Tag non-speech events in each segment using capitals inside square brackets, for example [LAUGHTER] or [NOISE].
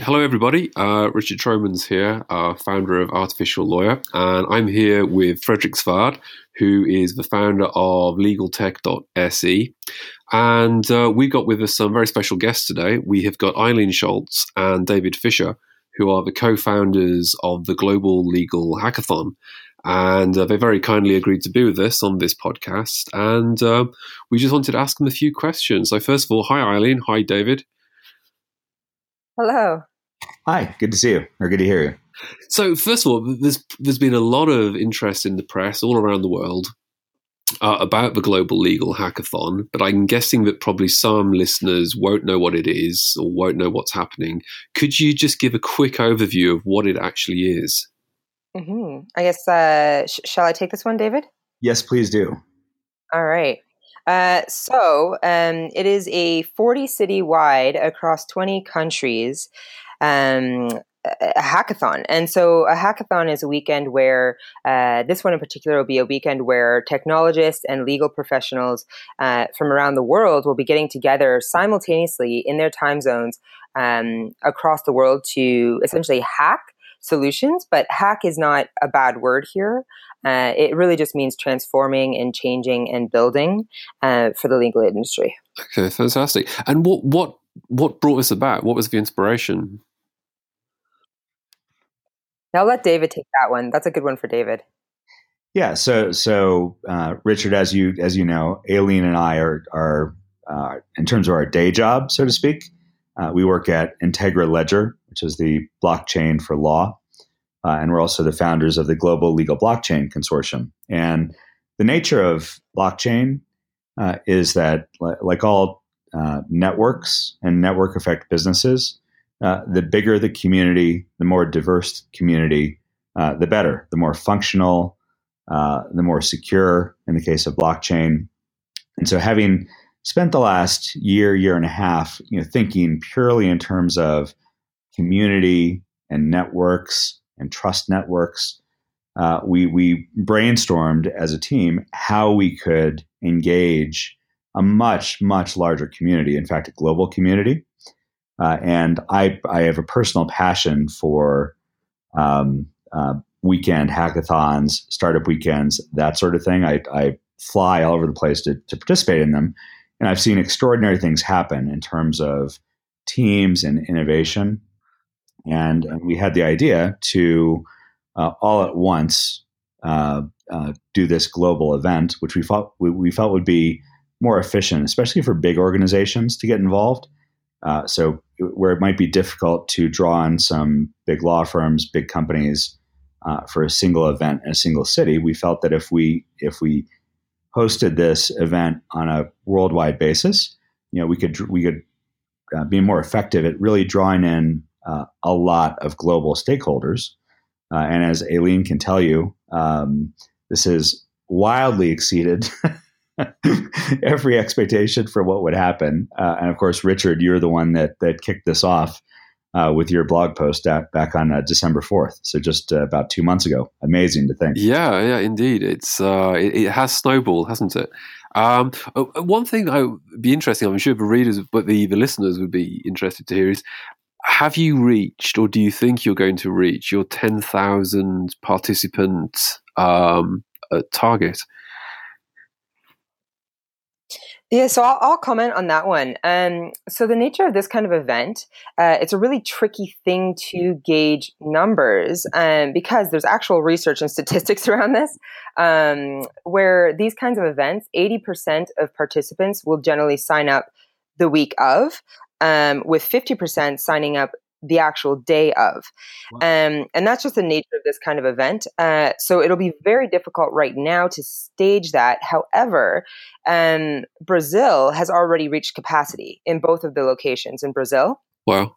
Hello, everybody. Uh, Richard Tromans here, uh, founder of Artificial Lawyer, and I'm here with Fredrik Svard, who is the founder of LegalTech.se. And uh, we got with us some very special guests today. We have got Aileen Schultz and David Fisher, who are the co founders of the Global Legal Hackathon. And uh, they very kindly agreed to be with us on this podcast. And uh, we just wanted to ask them a few questions. So, first of all, hi, Aileen. Hi, David. Hello. Hi, good to see you, or good to hear you. So, first of all, there's there's been a lot of interest in the press all around the world uh, about the Global Legal Hackathon, but I'm guessing that probably some listeners won't know what it is or won't know what's happening. Could you just give a quick overview of what it actually is? Mm-hmm. I guess, uh, sh- shall I take this one, David? Yes, please do. All right. Uh, so um, it is a 40 city wide across 20 countries um, a hackathon. And so a hackathon is a weekend where, uh, this one in particular will be a weekend where technologists and legal professionals uh, from around the world will be getting together simultaneously in their time zones um, across the world to essentially hack solutions. But hack is not a bad word here. Uh, it really just means transforming and changing and building uh, for the legal industry. Okay, fantastic. And what what what brought this about? What was the inspiration? I'll let David take that one. That's a good one for David. Yeah. So, so uh, Richard, as you as you know, Aileen and I are are uh, in terms of our day job, so to speak. Uh, we work at Integra Ledger, which is the blockchain for law, uh, and we're also the founders of the Global Legal Blockchain Consortium. And the nature of blockchain uh, is that, like all uh, networks and network effect businesses, uh, the bigger the community, the more diverse community, uh, the better, the more functional, uh, the more secure in the case of blockchain. And so, having spent the last year, year and a half, you know, thinking purely in terms of community and networks and trust networks, uh, we we brainstormed as a team how we could engage a much much larger community, in fact, a global community, uh, and I, I have a personal passion for um, uh, weekend hackathons, startup weekends, that sort of thing. I, I fly all over the place to, to participate in them. And I've seen extraordinary things happen in terms of teams and innovation. And, and we had the idea to uh, all at once uh, uh, do this global event, which we thought we, we, felt would be more efficient, especially for big organizations to get involved. Uh, so where it might be difficult to draw on some big law firms, big companies uh, for a single event in a single city, we felt that if we if we hosted this event on a worldwide basis, you know, we could we could uh, be more effective at really drawing in uh, a lot of global stakeholders. Uh, and as Aileen can tell you, um, this has wildly exceeded [LAUGHS] every expectation for what would happen. Uh, and of course, Richard, you're the one that that kicked this off uh, with your blog post at, back on uh, December 4th. So just uh, about two months ago. Amazing to think. Yeah, yeah, indeed. It's uh, it, it, has snowballed, hasn't it? Um, uh, one thing that would be interesting, I'm sure the readers, but the, the listeners would be interested to hear is have you reached, or do you think you're going to reach your 10,000 participant um, target? Yeah, so I'll, I'll, comment on that one. Um, so the nature of this kind of event, uh, it's a really tricky thing to gauge numbers um, because there's actual research and statistics [LAUGHS] around this, um, where these kinds of events, 80% of participants will generally sign up the week of, um, with 50% signing up the actual day of. Wow. Um, and that's just the nature of this kind of event. Uh, so it'll be very difficult right now to stage that. However, um, Brazil has already reached capacity in both of the locations in Brazil. Wow.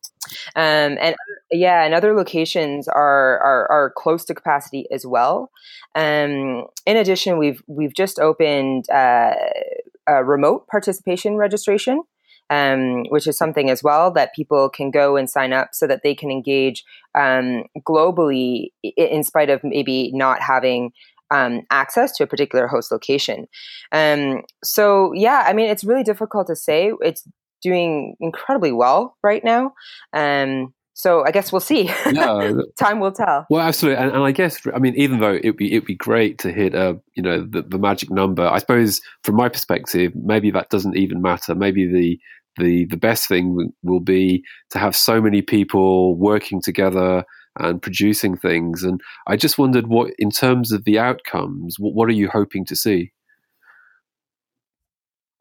Um, and yeah, and other locations are, are, are close to capacity as well. Um, in addition, we've we've just opened uh, a remote participation registration um, which is something as well that people can go and sign up so that they can engage um, globally in spite of maybe not having um, access to a particular host location. Um, so, yeah, I mean, it's really difficult to say. It's doing incredibly well right now. Um, so I guess we'll see. Yeah, [LAUGHS] time will tell. Well, absolutely, and, and, I guess I mean, even though it'd be it'd be great to hit a you know the, the magic number, I suppose from my perspective, maybe that doesn't even matter. Maybe the the the best thing will be to have so many people working together and producing things. And I just wondered what, in terms of the outcomes, what, what are you hoping to see?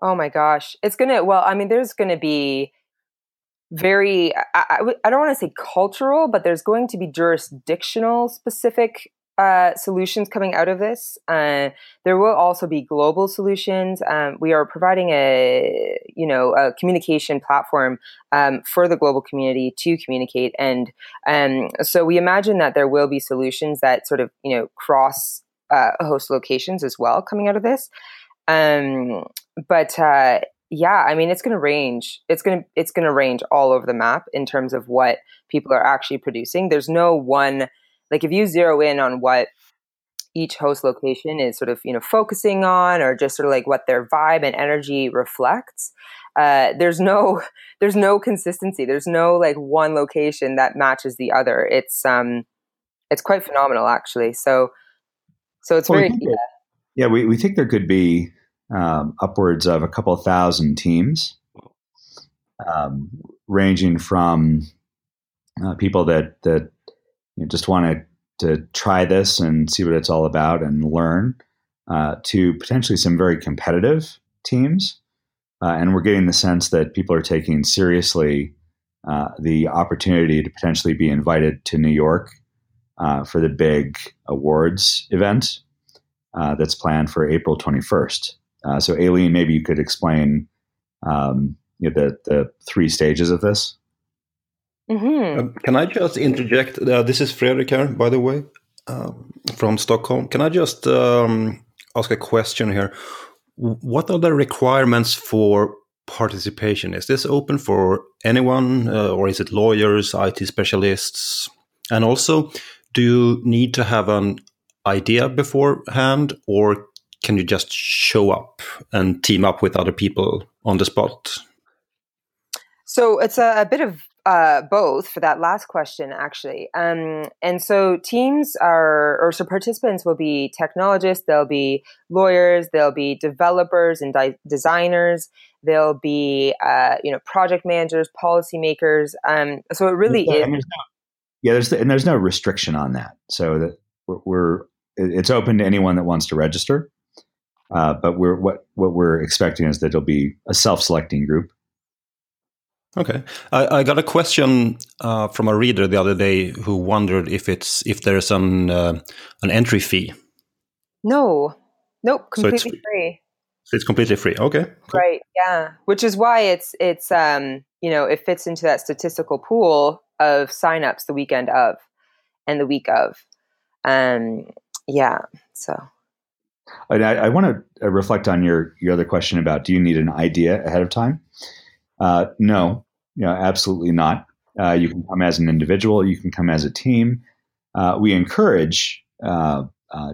Oh my gosh, it's gonna. Well, I mean, there's gonna be very I, don't want to say cultural but there's going to be jurisdictional specific uh, solutions coming out of this. Uh, there will also be global solutions. Um, we are providing a you know a communication platform um, for the global community to communicate, and um, so we imagine that there will be solutions that sort of you know cross uh, host locations as well coming out of this. Um, but uh, yeah, I mean, it's going to range. It's going to it's going to range all over the map in terms of what people are actually producing. There's no one like if you zero in on what each host location is sort of you know focusing on or just sort of like what their vibe and energy reflects uh, there's no [LAUGHS] there's no consistency there's no like one location that matches the other it's um it's quite phenomenal actually so so it's well, very yeah. yeah we, we think there could be um, upwards of a couple thousand teams, um, ranging from uh, people that that you know, just want to to try this and see what it's all about and learn, uh, to potentially some very competitive teams. Uh, and we're getting the sense that people are taking seriously uh, the opportunity to potentially be invited to New York uh, for the big awards event uh, that's planned for April 21st. Uh, so, Aileen, maybe you could explain um, you know, the the three stages of this. Mm-hmm. Um, can I just interject? Uh, this is Fredrik here, by the way, um, from Stockholm. Can I just um, ask a question here? What are the requirements for participation? Is this open for anyone, uh, or is it lawyers, IT specialists? And also, do you need to have an idea beforehand, or can you just show up and team up with other people on the spot? So it's a, a bit of uh, both for that last question, actually. Um, and so teams are, or so participants will be technologists, they'll be lawyers, they'll be developers and di- designers, they'll be, uh, you know, project managers, policymakers. Um, so it really is. No, yeah, there's the, and there's no restriction on that. So that we're, we're, it's open to anyone that wants to register. Uh, but we're what what we're expecting is that it'll be a self-selecting group. Okay, I, I got a question uh, from a reader the other day who wondered if it's if there's an uh, an entry fee. No, nope, completely so it's, free. It's completely free. Okay, cool. right? Yeah, which is why it's it's um you know it fits into that statistical pool of signups the weekend of and the week of. Um, yeah, so I, I want to uh, reflect on your your other question about do you need an idea ahead of time? Uh, no, you know, absolutely not. Uh, you can come as an individual. You can come as a team. Uh, we encourage uh, uh,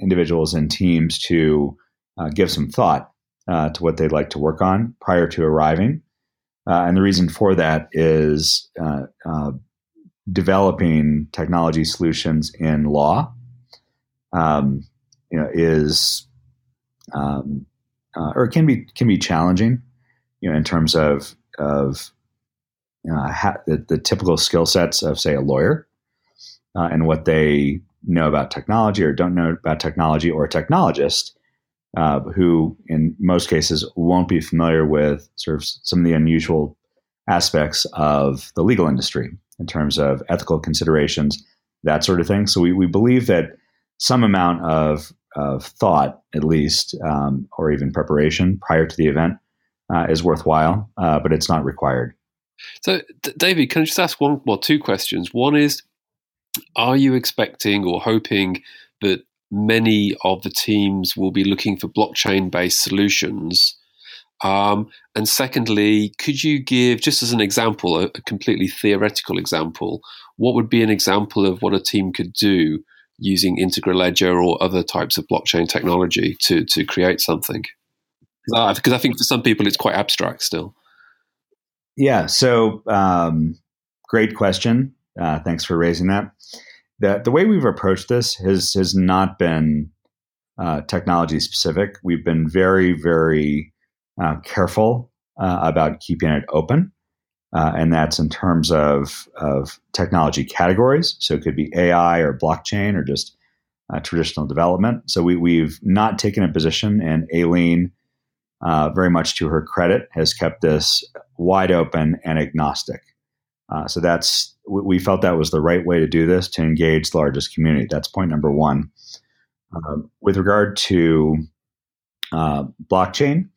individuals and teams to give some thought to what they'd like to work on prior to arriving. and the reason for that is developing technology solutions in law. Um, you know is um, uh, or can be can be challenging, you know, in terms of of uh, ha- the, the, typical skill sets of say a lawyer uh, and what they know about technology or don't know about technology, or a technologist uh, who, in most cases, won't be familiar with sort of some of the unusual aspects of the legal industry in terms of ethical considerations, that sort of thing. So we, we believe that some amount of of thought, at least, um, or even preparation prior to the event uh, is worthwhile, uh, but it's not required. So, D- David, can I just ask one, well, two questions? One is, are you expecting or hoping that many of the teams will be looking for blockchain-based solutions? Um, and secondly, could you give, just as an example, a, a completely theoretical example, what would be an example of what a team could do using Integra Ledger or other types of blockchain technology to to create something? Because I think for some people it's quite abstract still. Yeah. So um, great question. Uh, thanks for raising that. The, the way we've approached this has, has not been uh, technology specific. We've been very, very uh, careful uh, about keeping it open. Uh, and that's in terms of, of technology categories. So it could be AI or blockchain or just uh, traditional development. So we, we've not taken a position, and Aileen, uh, very much to her credit, has kept this wide open and agnostic. Uh, so that's we felt that was the right way to do this to engage the largest community. That's point number one. Um, with regard to uh, blockchain,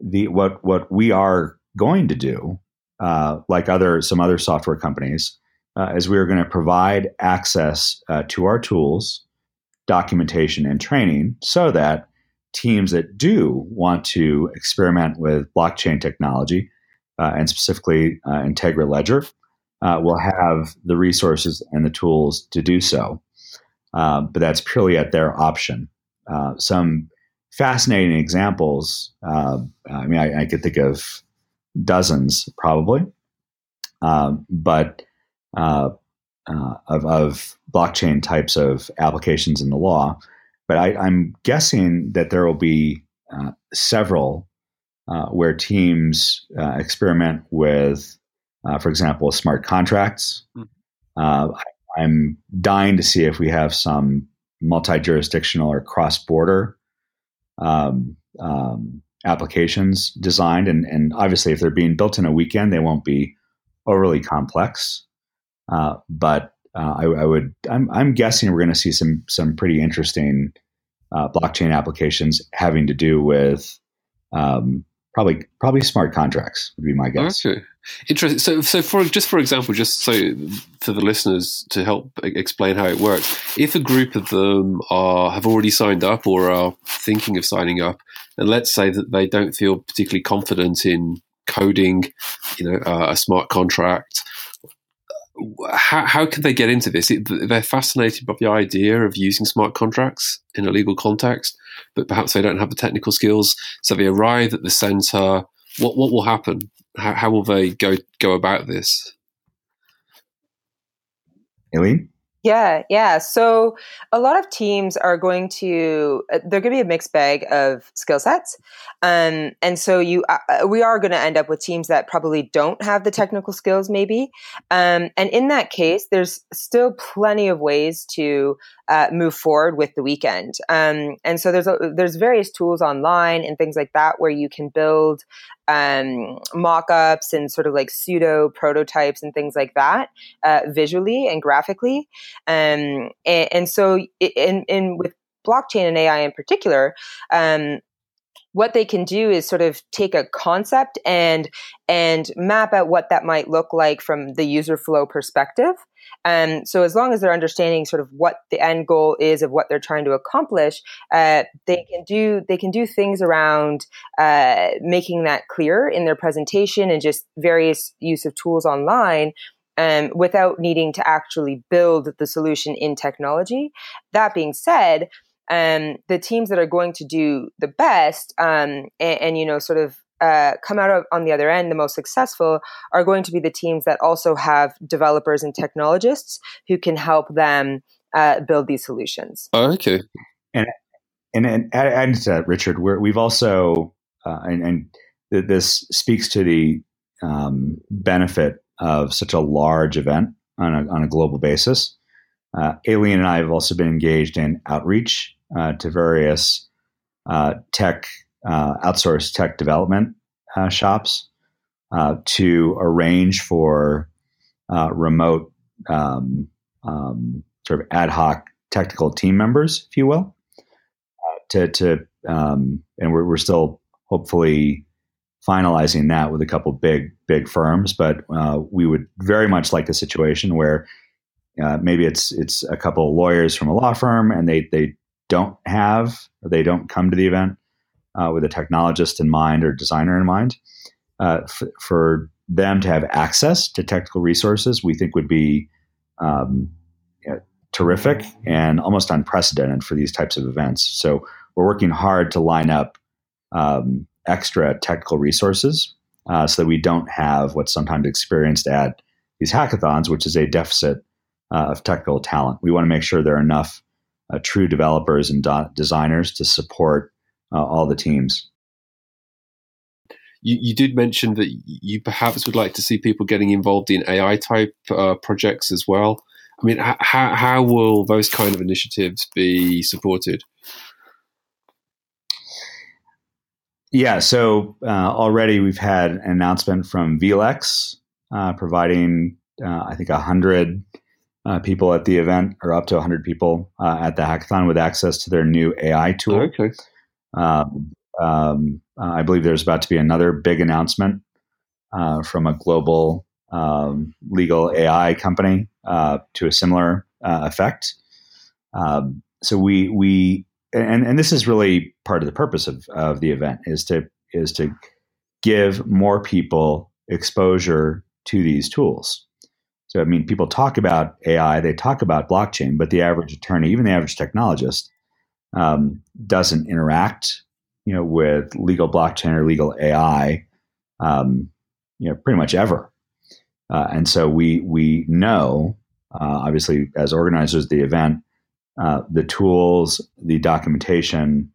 the what what we are going to do, uh, like other some other software companies, uh, is we are going to provide access uh, to our tools, documentation, and training, so that teams that do want to experiment with blockchain technology, uh, and specifically uh, Integra Ledger, uh, will have the resources and the tools to do so. but that's purely at their option. some fascinating examples. I mean, I, I, could think of dozens probably, um, but uh, uh, of, of, blockchain types of applications in the law. But I, am guessing that there will be uh, several uh, where teams uh, experiment with, for example, smart contracts. Mm. I'm dying to see if we have some multi jurisdictional or cross border um, um, applications designed, and, and obviously, if they're being built in a weekend, they won't be overly complex. Uh, but uh, I, I, would, I'm, I'm guessing we're going to see some some pretty interesting uh, blockchain applications having to do with um, probably probably smart contracts would be my guess. Okay, interesting. So, so for just for example, just so for the listeners to help explain how it works, if a group of them are have already signed up or are thinking of signing up, and let's say that they don't feel particularly confident in coding, you know, uh, a smart contract. How, how can they get into this? They're fascinated by the idea of using smart contracts in a legal context but perhaps they don't have the technical skills. So they arrive at the center. What what will happen? How, how will they go go about this? Aileen? Yeah, yeah. So a lot of teams are going to uh, they're going to be a mixed bag of skill sets, um, and so you uh, uh we are going to end up with teams that probably don't have the technical skills, maybe. Um, and in that case, there's still plenty of ways to uh, move forward with the weekend. Um, and so there's a, there's various tools online and things like that where you can build um, mock-ups and sort of like pseudo prototypes and things like that uh, visually and graphically. Um, and, and, so in, in with blockchain and AI in particular, um, what they can do is sort of take a concept and and map out what that might look like from the user flow perspective and so, as long as they're understanding sort of what the end goal is of what they're trying to accomplish, uh, they can do they can do things around uh, making that clear in their presentation and just various use of tools online. Um, without needing to actually build the solution in technology. That being said, um, the teams that are going to do the best um, and, and, you know sort of uh, come out of, on the other end, the most successful are going to be the teams that also have developers and technologists who can help them uh, build these solutions. Oh, okay. And and and adding to that, Richard, we have also uh, and, and th- this speaks to the um, benefit of such a large event on a, on a global basis. Uh, Aileen and I have also been engaged in outreach uh, to various uh, tech uh, outsourced tech development uh, shops uh, to arrange for uh, remote um, um, sort of ad hoc technical team members, if you will, uh, to, to um, and we're, we're still hopefully finalizing that with a couple big big firms, but uh, we would very much like a situation where uh, maybe it's it's a couple of lawyers from a law firm and they they don't have they don't come to the event uh, with a technologist in mind or designer in mind. Uh, f- for them to have access to technical resources, we think would be um, you know, terrific and almost unprecedented for these types of events. So we're working hard to line up um, extra technical resources uh, so that we don't have what's sometimes experienced at these hackathons, which is a deficit uh, of technical talent. We want to make sure there are enough uh, true developers and do- designers to support uh, all the teams. You, you, did mention that you perhaps would like to see people getting involved in AI type uh, projects as well. I mean, how, how will those kind of initiatives be supported? Yeah, so uh, already we've had an announcement from VLEX uh, providing, uh, I think, 100 uh, people at the event, or up to 100 people uh, at the hackathon with access to their new AI tool. Okay. Um, um, I believe there's about to be another big announcement from a global um, legal AI company to a similar effect. Um, so we we and and this is really part of the purpose of, of the event is to is to give more people exposure to these tools. So I mean, people talk about AI, they talk about blockchain, but the average attorney, even the average technologist, um, doesn't interact, you know, with legal blockchain or legal AI, um, you know, pretty much ever. Uh, and so we we know, uh, obviously, as organizers of the event, uh, the tools, the documentation,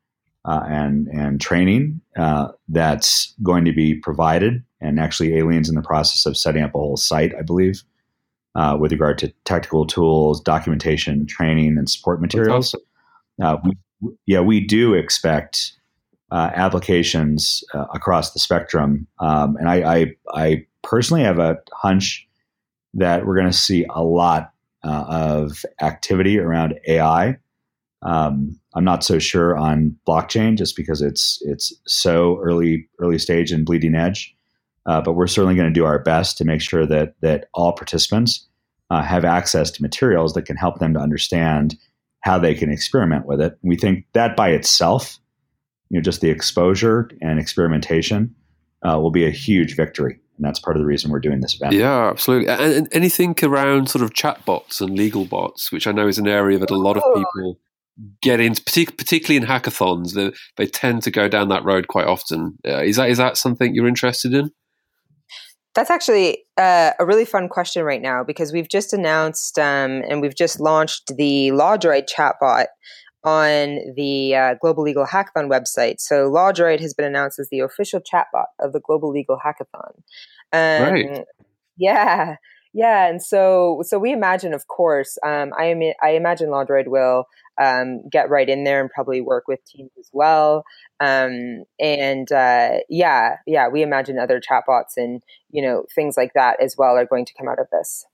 uh, and and training uh, that's going to be provided. And actually, Aileen's in the process of setting up a whole site, I believe, uh, with regard to technical tools, documentation, training, and support materials. Uh, we, yeah, we do expect applications across the spectrum, um, and I, I, I personally have a hunch that we're going to see a lot uh, of activity around AI. Um, I'm not so sure on blockchain just because it's it's so early early stage and bleeding edge. Uh, but we're certainly going to do our best to make sure that that all participants uh, have access to materials that can help them to understand how they can experiment with it. We think that by itself, you know, just the exposure and experimentation uh, will be a huge victory and that's part of the reason we're doing this event. Yeah, absolutely. And, and, anything around sort of chatbots and legal bots, which I know is an area that a lot of oh. people get into, particularly in hackathons. They, they tend to go down that road quite often. Uh, is that is that something you're interested in? That's actually uh, a really fun question right now because we've just announced um, and we've just launched the LawDroid chatbot on the uh, Global Legal Hackathon website. So LawDroid has been announced as the official chatbot of the Global Legal Hackathon. Um, right. Yeah. Yeah, and so so we imagine, of course, um, I am I imagine LawDroid will um, get right in there and probably work with teams as well. Um, and uh, yeah, yeah, we imagine other chatbots and you know things like that as well are going to come out of this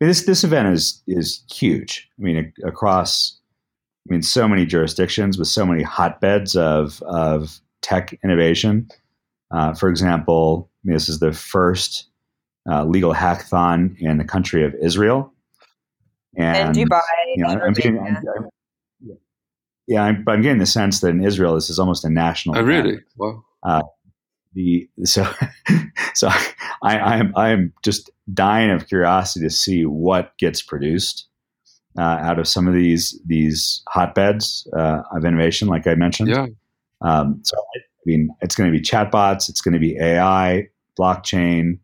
this this event is is huge. I mean, across I mean so many jurisdictions with so many hotbeds of of tech innovation. Uh, for example, I mean, this is the first uh, legal hackathon in the country of Israel, and, and Dubai. You know, I'm getting, I'm, I'm, yeah, I'm, I'm, getting the sense that in Israel this is almost a national. Oh, really? Wow. Uh, the so [LAUGHS] so I, I'm I'm just dying of curiosity to see what gets produced uh, out of some of these these hotbeds uh, of innovation, like I mentioned. Yeah. Um, so I mean, it's going to be chatbots, it's going to be AI, blockchain,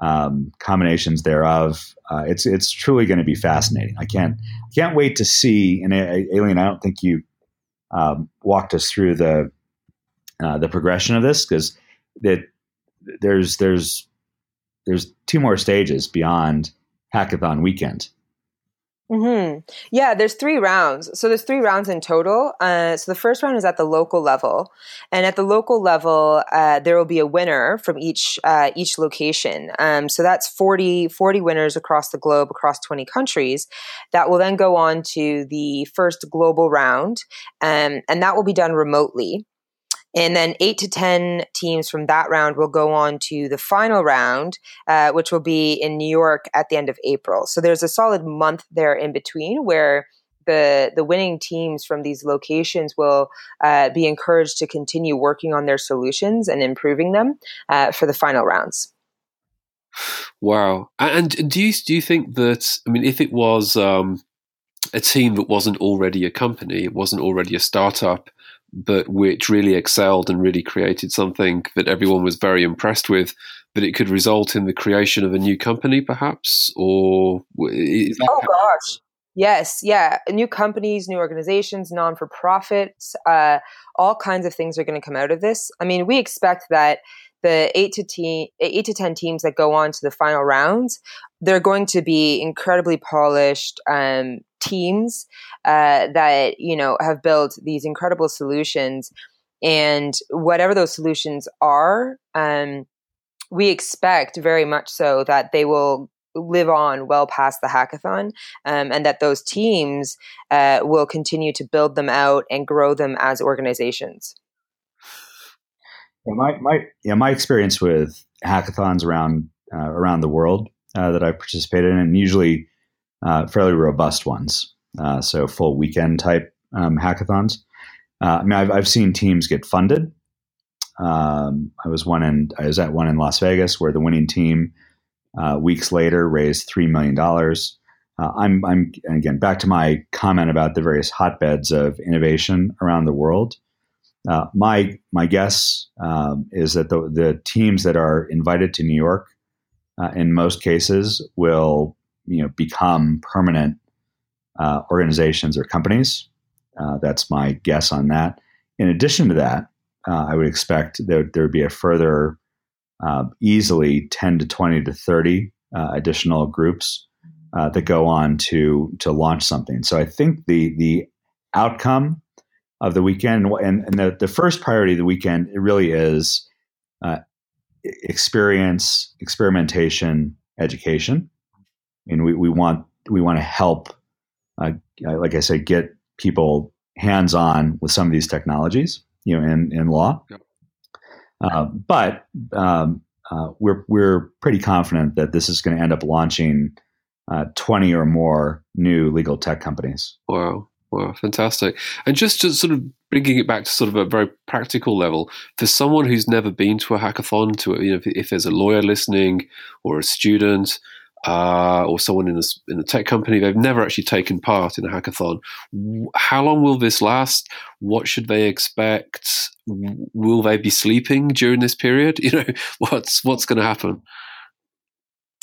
um, combinations thereof. Uh, it's it's truly going to be fascinating. I can't can't wait to see. And uh, Aileen, I don't think you um, walked us through the uh, the progression of this because that there's there's there's two more stages beyond hackathon weekend. Mm-hmm. Yeah, there's three rounds. So there's three rounds in total. Uh, so the first round is at the local level, and at the local level, uh, there will be a winner from each uh, each location. Um, so that's 40, 40 winners across the globe, across 20 countries. That will then go on to the first global round, um, and that will be done remotely. And then eight to 10 teams from that round will go on to the final round, uh, which will be in New York at the end of April. So there's a solid month there in between where the, the winning teams from these locations will uh, be encouraged to continue working on their solutions and improving them uh, for the final rounds. Wow! And do you do you think that? I mean, if it was um, a team that wasn't already a company, it wasn't already a startup, but which really excelled and really created something that everyone was very impressed with, that it could result in the creation of a new company, perhaps? Or oh gosh, yes, yeah, new companies, new organizations, non for profits, uh, all kinds of things are going to come out of this. I mean, we expect that the eight to te- eight to ten teams that go on to the final rounds, they're going to be incredibly polished um, teams uh, that you know have built these incredible solutions, and whatever those solutions are, um, we expect very much so that they will live on well past the hackathon um, and that those teams uh, will continue to build them out and grow them as organizations. Yeah, my my yeah, my experience with hackathons around uh, around the world uh, that I've participated in, and usually uh, fairly robust ones, uh, so full weekend type um, hackathons. Uh, I mean, I've I've seen teams get funded. Um, I was one in I was at one in Las Vegas where the winning team uh, weeks later raised three million dollars. I'm I'm again back to my comment about the various hotbeds of innovation around the world. Uh, my my guess um, is that the, the teams that are invited to New York, uh, in most cases, will you know become permanent uh, organizations or companies. Uh, that's my guess on that. In addition to that, uh, I would expect that there would be a further uh, easily ten to twenty to thirty additional groups that go on to to launch something. So I think the the outcome of the weekend. And, and the, the first priority of the weekend, it really is uh, experience, experimentation, education. And we, we want we want to help, uh, like I said, get people hands on with some of these technologies, you know, in, in law. Yep. Uh, but um, uh, we're we're pretty confident that this is going to end up launching uh, 20 or more new legal tech companies. Wow. Wow, fantastic. And just to sort of bringing it back to sort of a very practical level, for someone who's never been to a hackathon, to you know, if, if there's a lawyer listening or a student uh, or someone in a, in a tech company, they've never actually taken part in a hackathon. How long will this last? What should they expect? Will they be sleeping during this period? [LAUGHS] You know, what's what's going to happen?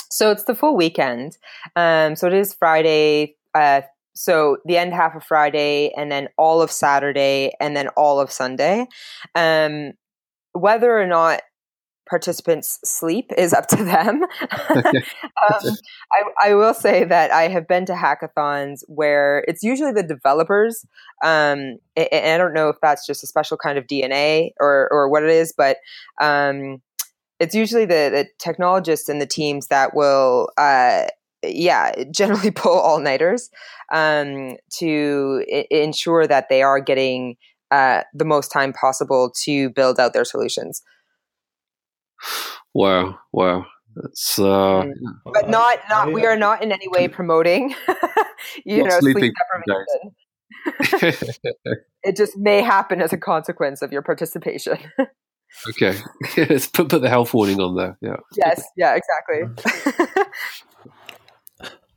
So it's the full weekend. Um, so it is Friday, uh, so the end half of Friday and then all of Saturday and then all of Sunday. Um, whether or not participants sleep is up to them. [LAUGHS] um, I, I, will say that I have been to hackathons where it's usually the developers. Um, and I don't know if that's just a special kind of DNA or, or what it is, but um, it's usually the, the technologists and the teams that will uh, yeah, [LAUGHS] generally pull all nighters um, to I- ensure that they are getting uh, the most time possible to build out their solutions. Wow, wow. That's uh, mm. but not not we are not in any way promoting [LAUGHS] you know sleep deprivation. [LAUGHS] it just may happen as a consequence of your participation. [LAUGHS] okay, let's put, put the health warning on there. Yeah. Yes. Yeah. Exactly.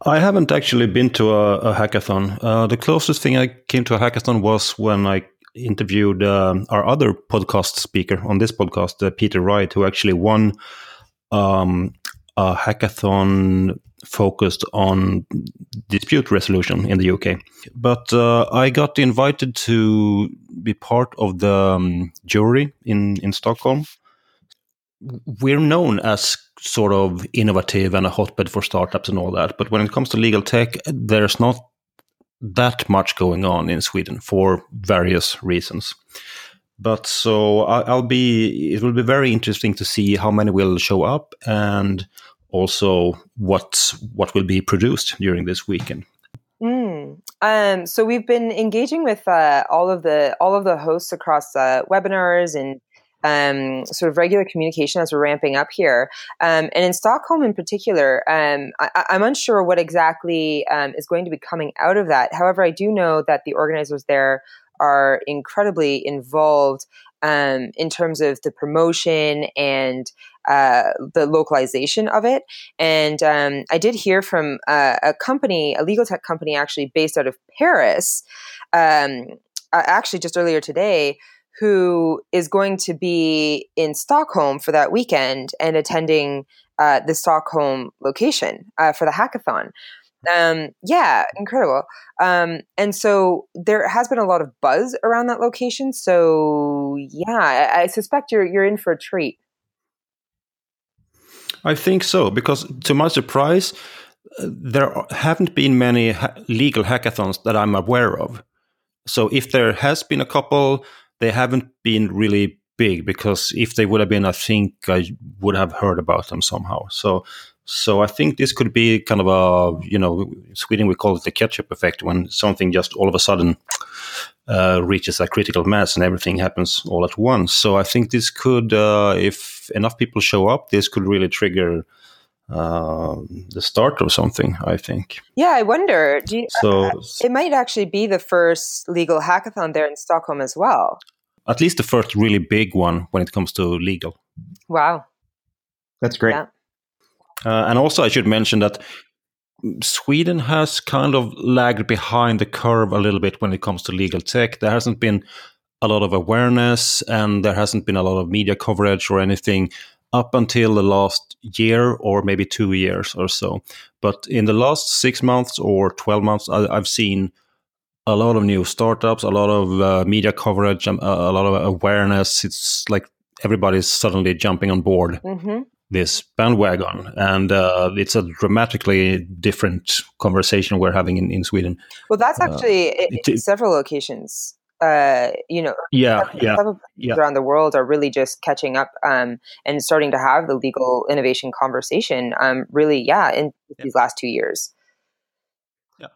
I haven't actually been to a, a hackathon. Uh, the closest thing I came to a hackathon was when I interviewed uh, our other podcast speaker on this podcast, uh, Peter Wright, who actually won um, a hackathon focused on dispute resolution in the UK. But uh, I got invited to be part of the um, jury in, in Stockholm. We're known as sort of innovative and a hotbed for startups and all that. But when it comes to legal tech, there's not that much going on in Sweden for various reasons. But so I'll be, it will be very interesting to see how many will show up and also what what will be produced during this weekend. Mm. Um, so we've been engaging with uh, all of the all of the hosts across uh, webinars and um, sort of regular communication as we're ramping up here. Um, and in Stockholm in particular, um, I, am unsure what exactly um, is going to be coming out of that. However, I do know that the organizers there are incredibly involved um, in terms of the promotion and uh, the localization of it. And um, I did hear from uh, a company, a legal tech company actually based out of Paris, um, actually just earlier today, who is going to be in Stockholm for that weekend and attending uh, the Stockholm location uh, for the hackathon. Um, yeah, incredible. Um, and so there has been a lot of buzz around that location. So yeah, I, I suspect you're you're in for a treat. I think so because, to my surprise, there haven't been many ha- legal hackathons that I'm aware of. So if there has been a couple, they haven't been really big because if they would have been, I think I would have heard about them somehow. So, so I think this could be kind of a, you know, Sweden we call it the ketchup effect when something just all of a sudden uh, reaches a critical mass and everything happens all at once. So I think this could, uh, if enough people show up, this could really trigger uh, the start of something. I think. Yeah, I wonder. You, so uh, it might actually be the first legal hackathon there in Stockholm as well. At least the first really big one when it comes to legal. Wow, that's great. Yeah. Uh, and also, I should mention that Sweden has kind of lagged behind the curve a little bit when it comes to legal tech. There hasn't been a lot of awareness and there hasn't been a lot of media coverage or anything up until the last year or maybe two years or so. But in the last six months or 12 months, I, have seen a lot of new startups, a lot of uh, media coverage, um, a, lot of awareness. It's like everybody's suddenly jumping on board mm-hmm. this bandwagon. And uh, it's a dramatically different conversation we're having in, in Sweden. Well, that's uh, actually uh, it, it, several locations uh, you know, yeah, yeah, yeah, around the world are really just catching up um, and starting to have the legal innovation conversation. Um, really, yeah, in yeah. these last two years. Yeah,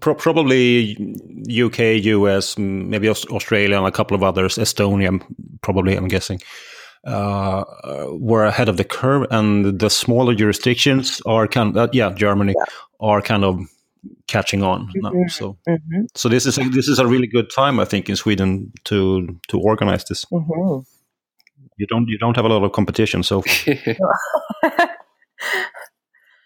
Pro- probably UK, US, maybe Australia, and a couple of others. Estonia, probably. I'm guessing. Uh, were ahead of the curve, and the smaller jurisdictions are kind of, uh, yeah, Germany yeah. are kind of catching on now. Mm-hmm. So, mm-hmm. so this is a, this is a really good time, I think, in Sweden to to organize this. Mm-hmm. You don't you don't have a lot of competition, so. [LAUGHS] [LAUGHS]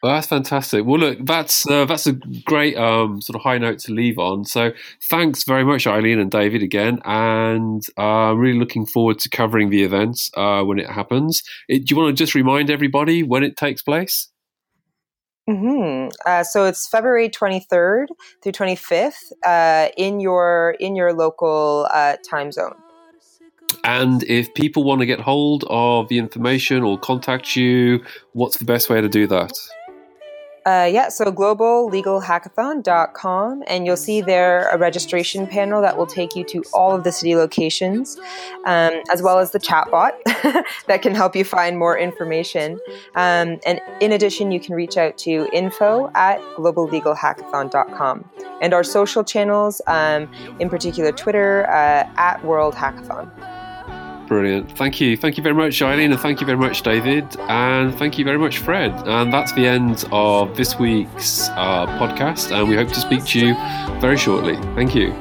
Well, that's fantastic. Well, look, that's uh, that's a great um, sort of high note to leave on. So, thanks very much, Aileen and David, again, and uh, really looking forward to covering the event uh, when it happens. It, do you want to just remind everybody when it takes place? Mm-hmm. Uh, so it's February 23rd through 25th uh, in your in your local uh, time zone. And if people want to get hold of the information or contact you, what's the best way to do that? Uh, yeah, so globallegalhackathon.com, and you'll see there a registration panel that will take you to all of the city locations, um, as well as the chatbot [LAUGHS] that can help you find more information. Um, and in addition, you can reach out to info at globallegalhackathon.com. And our social channels, um, in particular Twitter, uh, at World Hackathon. Brilliant. Thank you. Thank you very much, Aileen, and thank you very much, David. And thank you very much, Fred. And that's the end of this week's uh, podcast. And we hope to speak to you very shortly. Thank you.